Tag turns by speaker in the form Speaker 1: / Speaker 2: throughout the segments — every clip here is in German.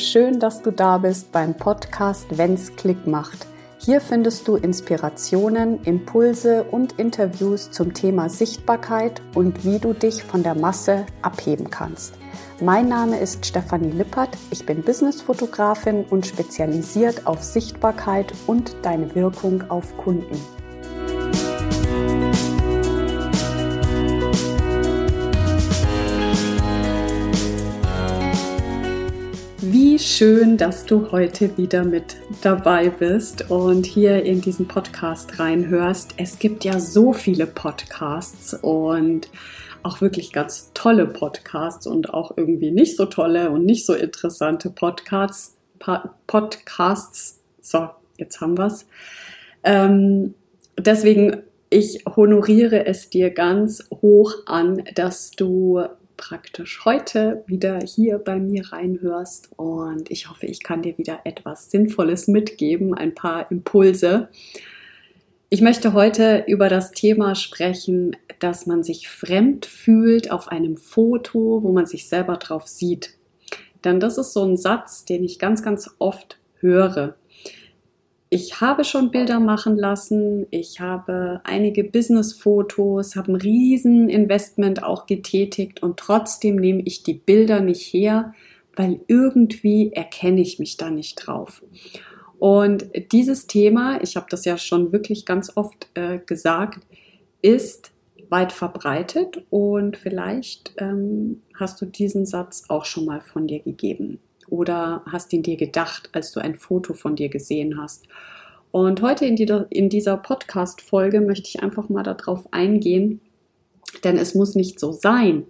Speaker 1: schön, dass du da bist beim Podcast Wenn's Klick macht. Hier findest du Inspirationen, Impulse und Interviews zum Thema Sichtbarkeit und wie du dich von der Masse abheben kannst. Mein Name ist Stefanie Lippert, ich bin Businessfotografin und spezialisiert auf Sichtbarkeit und deine Wirkung auf Kunden. Schön, dass du heute wieder mit dabei bist und hier in diesen Podcast reinhörst. Es gibt ja so viele Podcasts und auch wirklich ganz tolle Podcasts und auch irgendwie nicht so tolle und nicht so interessante Podcasts. Podcasts. So, jetzt haben wir's. Ähm, deswegen, ich honoriere es dir ganz hoch an, dass du praktisch heute wieder hier bei mir reinhörst und ich hoffe, ich kann dir wieder etwas Sinnvolles mitgeben, ein paar Impulse. Ich möchte heute über das Thema sprechen, dass man sich fremd fühlt auf einem Foto, wo man sich selber drauf sieht. Denn das ist so ein Satz, den ich ganz, ganz oft höre ich habe schon Bilder machen lassen, ich habe einige Business-Fotos, habe ein Rieseninvestment auch getätigt und trotzdem nehme ich die Bilder nicht her, weil irgendwie erkenne ich mich da nicht drauf. Und dieses Thema, ich habe das ja schon wirklich ganz oft äh, gesagt, ist weit verbreitet und vielleicht ähm, hast du diesen Satz auch schon mal von dir gegeben oder hast ihn dir gedacht, als du ein Foto von dir gesehen hast. Und heute in, die, in dieser Podcast-Folge möchte ich einfach mal darauf eingehen, denn es muss nicht so sein.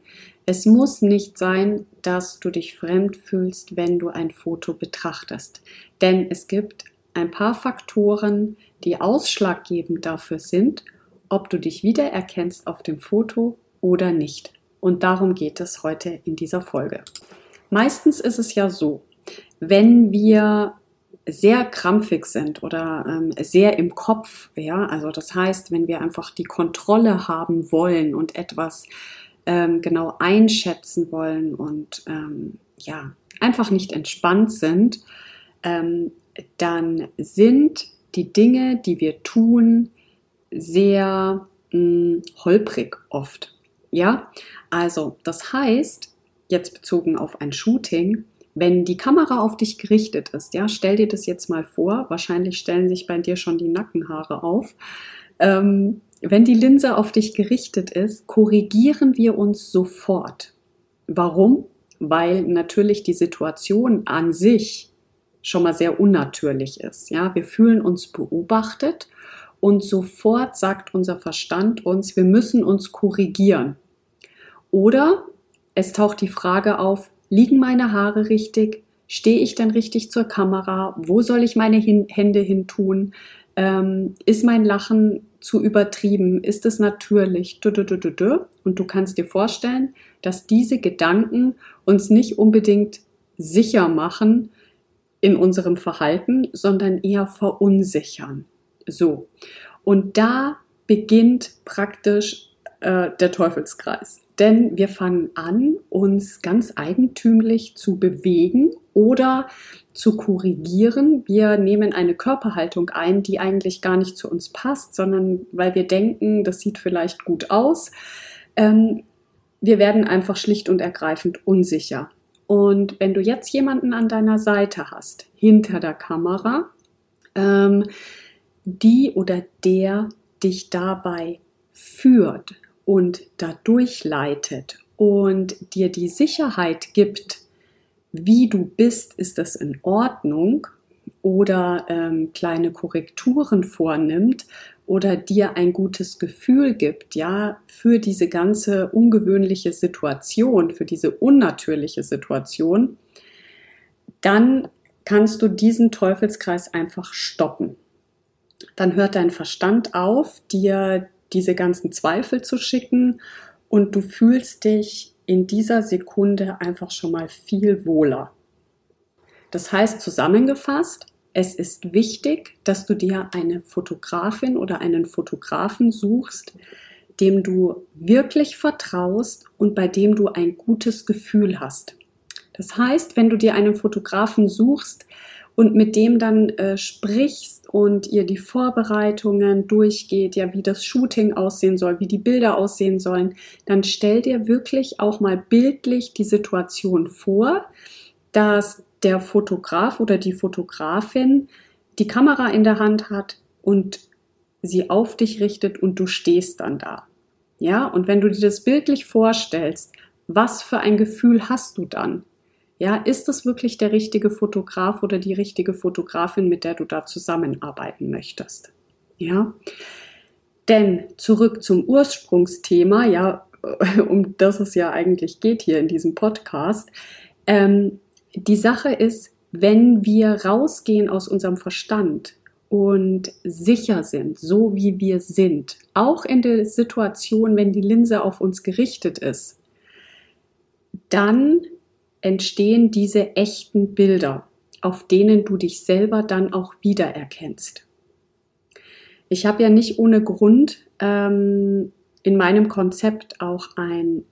Speaker 1: Es muss nicht sein, dass du dich fremd fühlst, wenn du ein Foto betrachtest. Denn es gibt ein paar Faktoren, die ausschlaggebend dafür sind, ob du dich wiedererkennst auf dem Foto oder nicht. Und darum geht es heute in dieser Folge. Meistens ist es ja so, wenn wir sehr krampfig sind oder ähm, sehr im Kopf, ja, also das heißt, wenn wir einfach die Kontrolle haben wollen und etwas ähm, genau einschätzen wollen und ähm, ja, einfach nicht entspannt sind, ähm, dann sind die Dinge, die wir tun, sehr mh, hm, holprig oft. Ja, also das heißt, jetzt bezogen auf ein Shooting, wenn die Kamera auf dich gerichtet ist, ja, stell dir das jetzt mal vor, wahrscheinlich stellen sich bei dir schon die Nackenhaare auf. Ähm, wenn die Linse auf dich gerichtet ist, korrigieren wir uns sofort. Warum? Weil natürlich die Situation an sich schon mal sehr unnatürlich ist. Ja, wir fühlen uns beobachtet und sofort sagt unser Verstand uns, wir müssen uns korrigieren. Oder es taucht die Frage auf, liegen meine Haare richtig? Stehe ich denn richtig zur Kamera? Wo soll ich meine hin Hände hin tun? Ähm, ist mein Lachen zu übertrieben? Ist es natürlich? Und du kannst dir vorstellen, dass diese Gedanken uns nicht unbedingt sicher machen in unserem Verhalten, sondern eher verunsichern. So. Und da beginnt praktisch äh, der Teufelskreis. Denn wir fangen an, uns ganz eigentümlich zu bewegen oder zu korrigieren. Wir nehmen eine Körperhaltung ein, die eigentlich gar nicht zu uns passt, sondern weil wir denken, das sieht vielleicht gut aus. Ähm, wir werden einfach schlicht und ergreifend unsicher. Und wenn du jetzt jemanden an deiner Seite hast, hinter der Kamera, ähm, die oder der dich dabei führt, und dadurch leitet und dir die Sicherheit gibt, wie du bist, ist das in Ordnung oder ähm, kleine Korrekturen vornimmt oder dir ein gutes Gefühl gibt, ja, für diese ganze ungewöhnliche Situation, für diese unnatürliche Situation, dann kannst du diesen Teufelskreis einfach stoppen. Dann hört dein Verstand auf, dir diese ganzen Zweifel zu schicken und du fühlst dich in dieser Sekunde einfach schon mal viel wohler. Das heißt zusammengefasst, es ist wichtig, dass du dir eine Fotografin oder einen Fotografen suchst, dem du wirklich vertraust und bei dem du ein gutes Gefühl hast. Das heißt, wenn du dir einen Fotografen suchst und mit dem dann äh, sprichst und ihr die Vorbereitungen durchgeht, ja, wie das Shooting aussehen soll, wie die Bilder aussehen sollen, dann stell dir wirklich auch mal bildlich die Situation vor, dass der Fotograf oder die Fotografin die Kamera in der Hand hat und sie auf dich richtet und du stehst dann da. Ja, und wenn du dir das bildlich vorstellst, was für ein Gefühl hast du dann? Ja, ist es wirklich der richtige Fotograf oder die richtige Fotografin, mit der du da zusammenarbeiten möchtest? Ja, denn zurück zum Ursprungsthema, ja, um das es ja eigentlich geht hier in diesem Podcast. Ähm, die Sache ist, wenn wir rausgehen aus unserem Verstand und sicher sind, so wie wir sind, auch in der Situation, wenn die Linse auf uns gerichtet ist, dann entstehen diese echten Bilder, auf denen du dich selber dann auch wiedererkennst. Ich habe ja nicht ohne Grund ähm, in meinem Konzept auch ein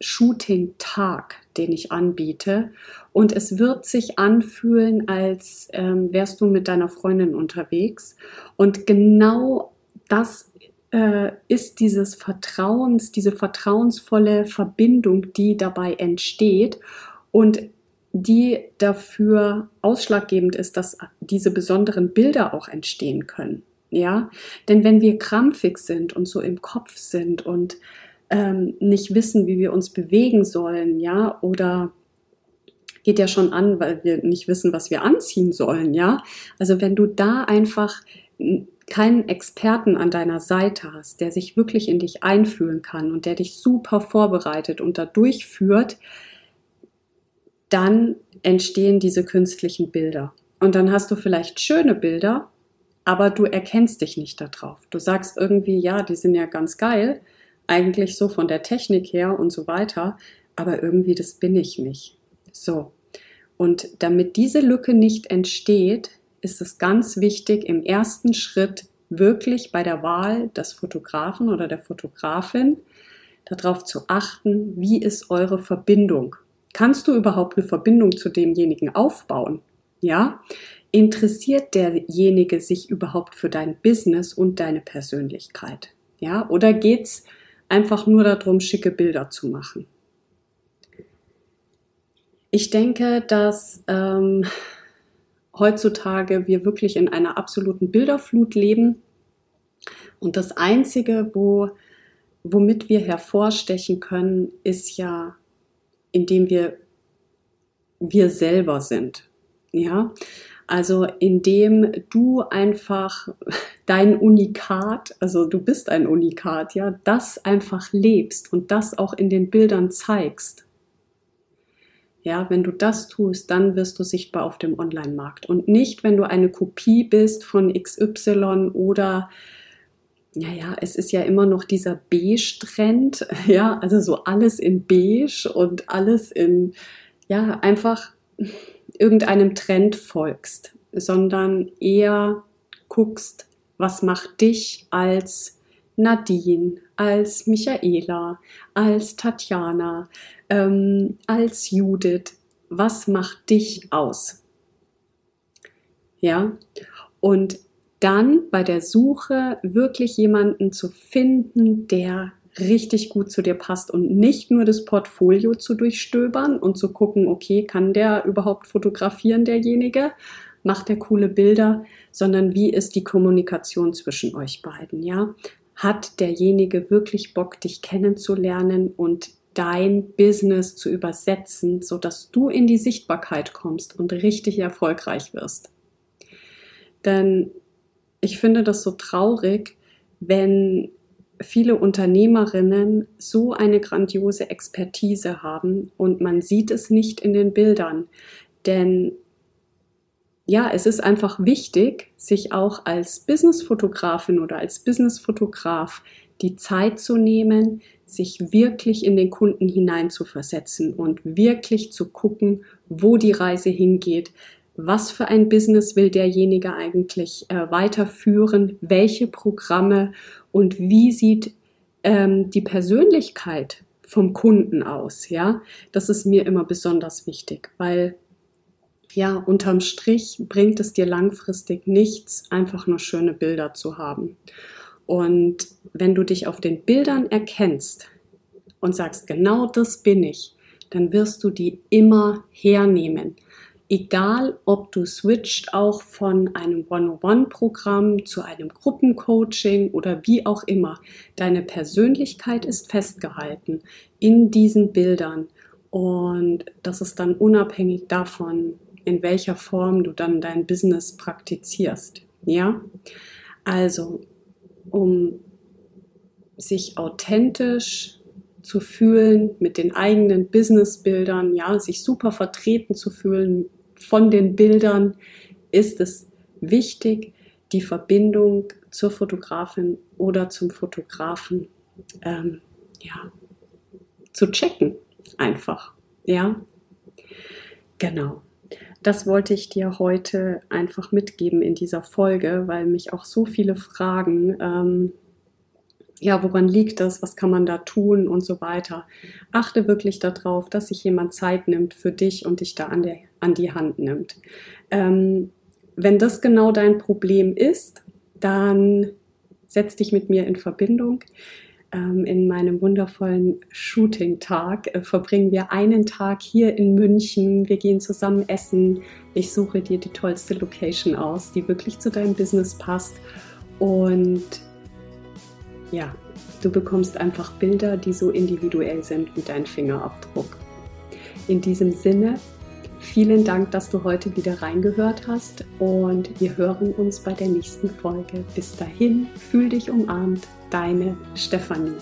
Speaker 1: Shooting-Tag, den ich anbiete. Und es wird sich anfühlen, als ähm, wärst du mit deiner Freundin unterwegs. Und genau das äh, ist dieses Vertrauens, diese vertrauensvolle Verbindung, die dabei entsteht und die dafür ausschlaggebend ist, dass diese besonderen Bilder auch entstehen können. Ja, denn wenn wir krampfig sind und so im Kopf sind und ähm, nicht wissen, wie wir uns bewegen sollen, ja, oder geht ja schon an, weil wir nicht wissen, was wir anziehen sollen, ja. Also wenn du da einfach keinen Experten an deiner Seite hast, der sich wirklich in dich einfühlen kann und der dich super vorbereitet und da durchführt, dann entstehen diese künstlichen Bilder. Und dann hast du vielleicht schöne Bilder, aber du erkennst dich nicht darauf. Du sagst irgendwie, ja, die sind ja ganz geil, eigentlich so von der Technik her und so weiter, aber irgendwie das bin ich nicht. So. Und damit diese Lücke nicht entsteht, ist es ganz wichtig, im ersten Schritt wirklich bei der Wahl des Fotografen oder der Fotografin darauf zu achten, wie ist eure Verbindung? Kannst du überhaupt eine Verbindung zu demjenigen aufbauen? Ja? Interessiert derjenige sich überhaupt für dein Business und deine Persönlichkeit? Ja? Oder geht's einfach nur darum, schicke Bilder zu machen. Ich denke, dass ähm, heutzutage wir wirklich in einer absoluten Bilderflut leben und das Einzige, wo, womit wir hervorstechen können, ist ja, indem wir wir selber sind. Ja, also indem du einfach dein Unikat, also du bist ein Unikat, ja, das einfach lebst und das auch in den Bildern zeigst. Ja, wenn du das tust, dann wirst du sichtbar auf dem Online-Markt und nicht, wenn du eine Kopie bist von XY oder ja, ja, es ist ja immer noch dieser Beige-Trend, ja, also so alles in Beige und alles in, ja, einfach irgendeinem Trend folgst, sondern eher guckst, was macht dich als Nadine, als Michaela, als Tatjana, ähm, als Judith, was macht dich aus? Ja, und dann bei der Suche wirklich jemanden zu finden, der richtig gut zu dir passt und nicht nur das Portfolio zu durchstöbern und zu gucken, okay, kann der überhaupt fotografieren, derjenige? Macht der coole Bilder? Sondern wie ist die Kommunikation zwischen euch beiden, ja? Hat derjenige wirklich Bock, dich kennenzulernen und dein Business zu übersetzen, so dass du in die Sichtbarkeit kommst und richtig erfolgreich wirst? Denn ich finde das so traurig, wenn viele Unternehmerinnen so eine grandiose Expertise haben und man sieht es nicht in den Bildern. Denn ja, es ist einfach wichtig, sich auch als Businessfotografin oder als Businessfotograf die Zeit zu nehmen, sich wirklich in den Kunden hineinzuversetzen und wirklich zu gucken, wo die Reise hingeht, was für ein Business will derjenige eigentlich äh, weiterführen, welche Programme und wie sieht ähm, die Persönlichkeit vom Kunden aus, ja. Das ist mir immer besonders wichtig, weil ja, unterm Strich bringt es dir langfristig nichts, einfach nur schöne Bilder zu haben. Und wenn du dich auf den Bildern erkennst und sagst, genau das bin ich, dann wirst du die immer hernehmen. Egal, ob du switcht auch von einem One-on-One-Programm zu einem Gruppencoaching oder wie auch immer. Deine Persönlichkeit ist festgehalten in diesen Bildern. Und das ist dann unabhängig davon, in welcher Form du dann dein Business praktizierst. Ja, also um sich authentisch zu fühlen mit den eigenen Businessbildern, ja, sich super vertreten zu fühlen von den Bildern, ist es wichtig, die Verbindung zur Fotografin oder zum Fotografen ähm, ja, zu checken, einfach. Ja, genau das wollte ich dir heute einfach mitgeben in dieser Folge, weil mich auch so viele Fragen, ähm, ja, woran liegt das, was kann man da tun und so weiter. Achte wirklich darauf, dass sich jemand Zeit nimmt für dich und dich da an, der, an die Hand nimmt. Ähm, wenn das genau dein Problem ist, dann setz dich mit mir in Verbindung ähm, in meinem wundervollen Shooting-Tag äh, verbringen wir einen Tag hier in München. Wir gehen zusammen essen. Ich suche dir die tollste Location aus, die wirklich zu deinem Business passt. Und ja, du bekommst einfach Bilder, die so individuell sind wie dein Fingerabdruck. In diesem Sinne, vielen Dank, dass du heute wieder reingehört hast und wir hören uns bei der nächsten Folge. Bis dahin, fühl dich umarmt, deine Stefanie.